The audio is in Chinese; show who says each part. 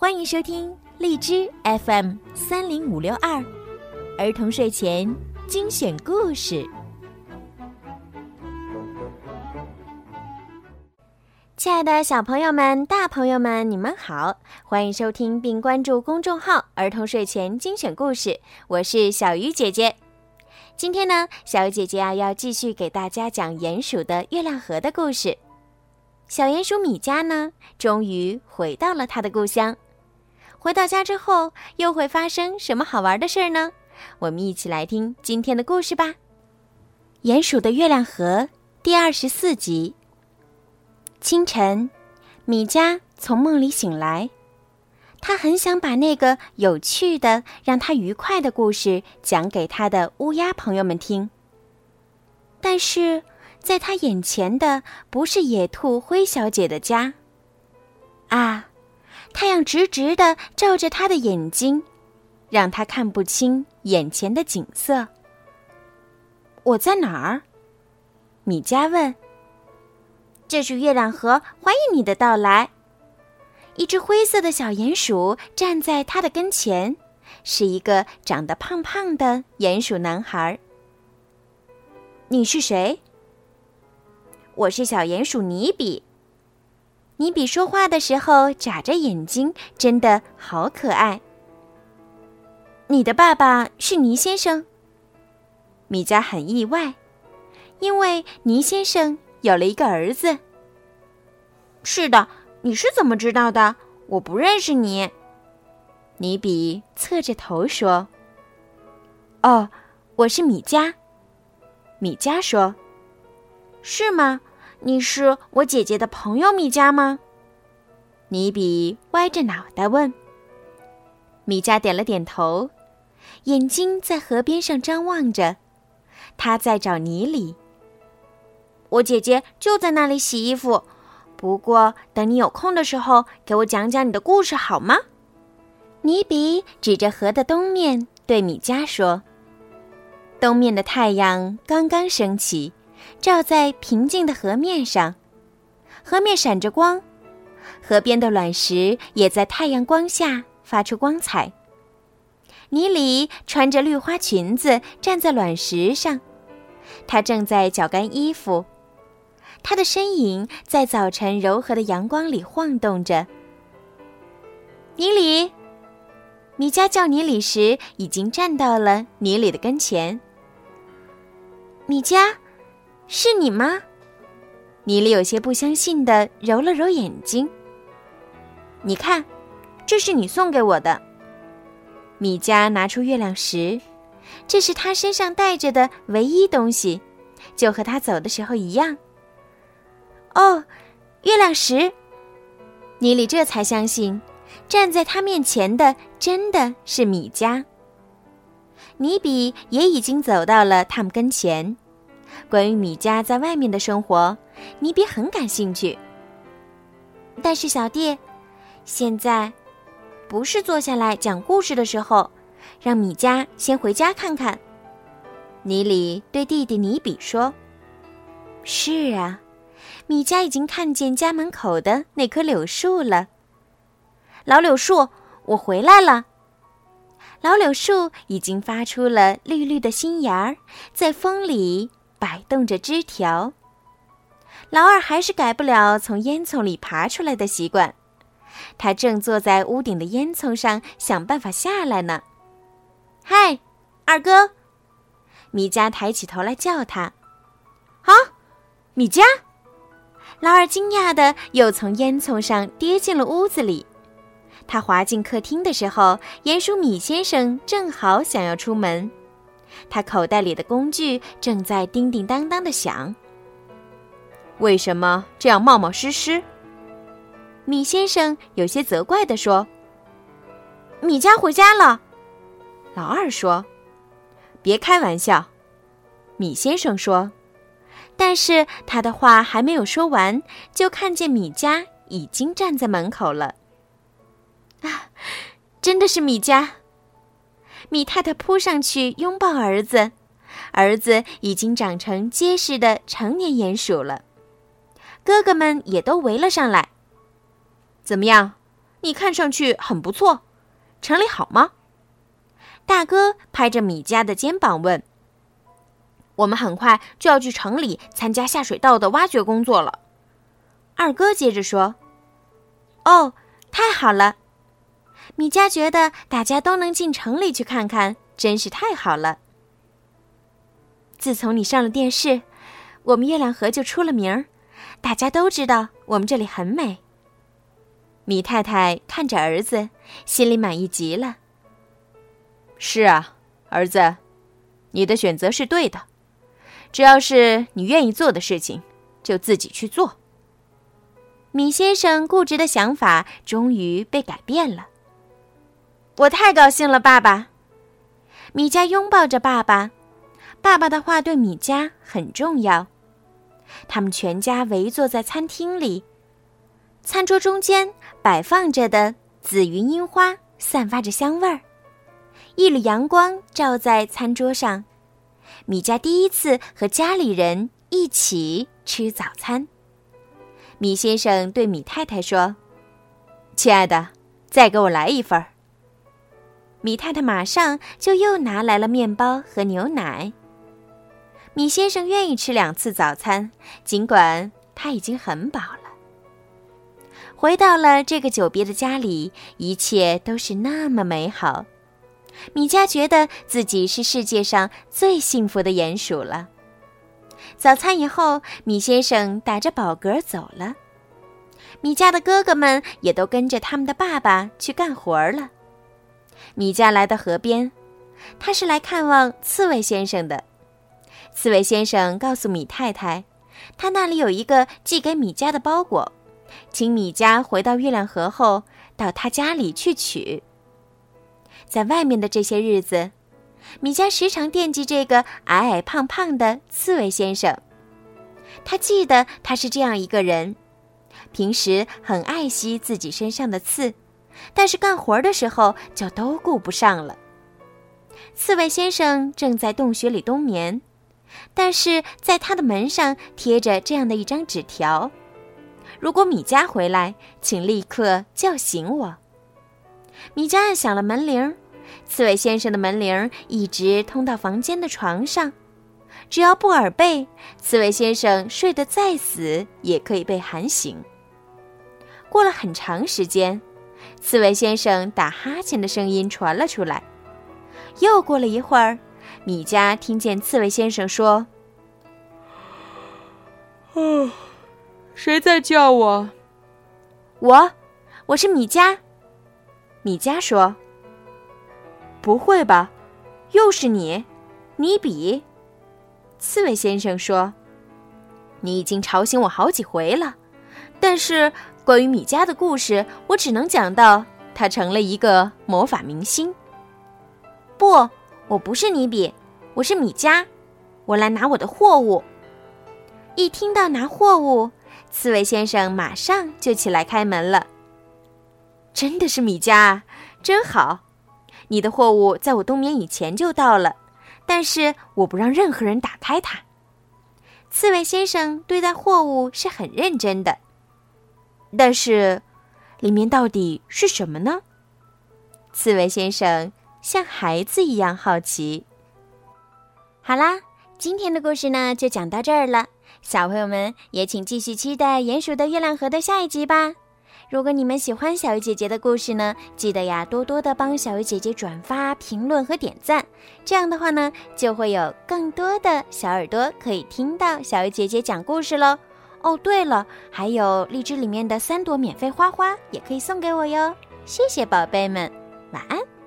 Speaker 1: 欢迎收听荔枝 FM 三零五六二儿童睡前精选故事。亲爱的小朋友们、大朋友们，你们好！欢迎收听并关注公众号“儿童睡前精选故事”，我是小鱼姐姐。今天呢，小鱼姐姐啊要继续给大家讲鼹鼠的月亮河的故事。小鼹鼠米迦呢，终于回到了他的故乡。回到家之后，又会发生什么好玩的事儿呢？我们一起来听今天的故事吧，《鼹鼠的月亮河》第二十四集。清晨，米佳从梦里醒来，他很想把那个有趣的、让他愉快的故事讲给他的乌鸦朋友们听。但是，在他眼前的不是野兔灰小姐的家，啊！太阳直直的照着他的眼睛，让他看不清眼前的景色。我在哪儿？米迦问。这是月亮河，欢迎你的到来。一只灰色的小鼹鼠站在他的跟前，是一个长得胖胖的鼹鼠男孩。你是谁？我是小鼹鼠尼比。尼比说话的时候眨着眼睛，真的好可爱。你的爸爸是尼先生。米迦很意外，因为尼先生有了一个儿子。是的，你是怎么知道的？我不认识你。尼比侧着头说：“哦，我是米迦。”米迦说：“是吗？”你是我姐姐的朋友米迦吗？尼比歪着脑袋问。米迦点了点头，眼睛在河边上张望着，他在找尼里。我姐姐就在那里洗衣服，不过等你有空的时候，给我讲讲你的故事好吗？尼比指着河的东面对米迦说：“东面的太阳刚刚升起。”照在平静的河面上，河面闪着光，河边的卵石也在太阳光下发出光彩。尼里穿着绿花裙子站在卵石上，她正在绞干衣服，她的身影在早晨柔和的阳光里晃动着。尼里，米迦叫尼里时，已经站到了尼里的跟前。米迦。是你吗？尼里有些不相信的揉了揉眼睛。你看，这是你送给我的。米迦拿出月亮石，这是他身上带着的唯一东西，就和他走的时候一样。哦，月亮石！尼里这才相信，站在他面前的真的是米迦。尼比也已经走到了他们跟前。关于米家在外面的生活，尼比很感兴趣。但是小弟，现在不是坐下来讲故事的时候，让米家先回家看看。尼里对弟弟尼比说：“是啊，米家已经看见家门口的那棵柳树了。老柳树，我回来了。老柳树已经发出了绿绿的新芽儿，在风里。”摆动着枝条，老二还是改不了从烟囱里爬出来的习惯。他正坐在屋顶的烟囱上想办法下来呢。嗨，二哥！米迦抬起头来叫他。啊，米迦！老二惊讶的又从烟囱上跌进了屋子里。他滑进客厅的时候，鼹鼠米先生正好想要出门。他口袋里的工具正在叮叮当当的响。为什么这样冒冒失失？米先生有些责怪地说：“米家回家了。”老二说：“别开玩笑。”米先生说。但是他的话还没有说完，就看见米家已经站在门口了。啊，真的是米家！米太太扑上去拥抱儿子，儿子已经长成结实的成年鼹鼠了。哥哥们也都围了上来。怎么样，你看上去很不错，城里好吗？”大哥拍着米家的肩膀问：“我们很快就要去城里参加下水道的挖掘工作了。”二哥接着说：“哦，太好了！米佳觉得大家都能进城里去看看，真是太好了。自从你上了电视，我们月亮河就出了名儿，大家都知道我们这里很美。”米太太看着儿子，心里满意极了。
Speaker 2: 是啊，儿子，你的选择是对的。只要是你愿意做的事情，就自己去做。
Speaker 1: 米先生固执的想法终于被改变了。我太高兴了，爸爸！米迦拥抱着爸爸，爸爸的话对米迦很重要。他们全家围坐在餐厅里，餐桌中间摆放着的紫云樱花散发着香味儿。一缕阳光照在餐桌上，米迦第一次和家里人一起吃早餐。米先生对米太太说：“
Speaker 2: 亲爱的，再给我来一份。”
Speaker 1: 米太太马上就又拿来了面包和牛奶。米先生愿意吃两次早餐，尽管他已经很饱了。回到了这个久别的家里，一切都是那么美好。米迦觉得自己是世界上最幸福的鼹鼠了。早餐以后，米先生打着饱嗝走了。米迦的哥哥们也都跟着他们的爸爸去干活了。米加来到河边，他是来看望刺猬先生的。刺猬先生告诉米太太，他那里有一个寄给米家的包裹，请米迦回到月亮河后到他家里去取。在外面的这些日子，米迦时常惦记这个矮矮胖胖的刺猬先生。他记得他是这样一个人，平时很爱惜自己身上的刺，但是干活的时候就都顾不上了。刺猬先生正在洞穴里冬眠，但是在他的门上贴着这样的一张纸条：“如果米迦回来，请立刻叫醒我。”米迦按响了门铃，刺猬先生的门铃一直通到房间的床上。只要不耳背，刺猬先生睡得再死也可以被喊醒。过了很长时间，刺猬先生打哈欠的声音传了出来。又过了一会儿，米迦听见刺猬先生说：“
Speaker 2: 哦，谁在叫我？
Speaker 1: 我，我是米迦。”米迦说：“
Speaker 2: 不会吧，又是你，
Speaker 1: 尼比。”刺猬先生说：“你已经吵醒我好几回了，但是关于米迦的故事，我只能讲到他成了一个魔法明星。”不，我不是尼比，我是米迦，我来拿我的货物。一听到拿货物，刺猬先生马上就起来开门了。真的是米迦，真好！你的货物在我冬眠以前就到了，但是我不让任何人打开它。刺猬先生对待货物是很认真的，但是里面到底是什么呢？刺猬先生像孩子一样好奇。好啦，今天的故事呢就讲到这儿了，小朋友们也请继续期待《鼹鼠的月亮河》的下一集吧。如果你们喜欢小鱼姐姐的故事呢，记得呀多多的帮小鱼姐姐转发、评论和点赞。这样的话呢，就会有更多的小耳朵可以听到小鱼姐姐讲故事喽。哦，对了，还有荔枝里面的三朵免费花花也可以送给我哟。谢谢宝贝们，晚安。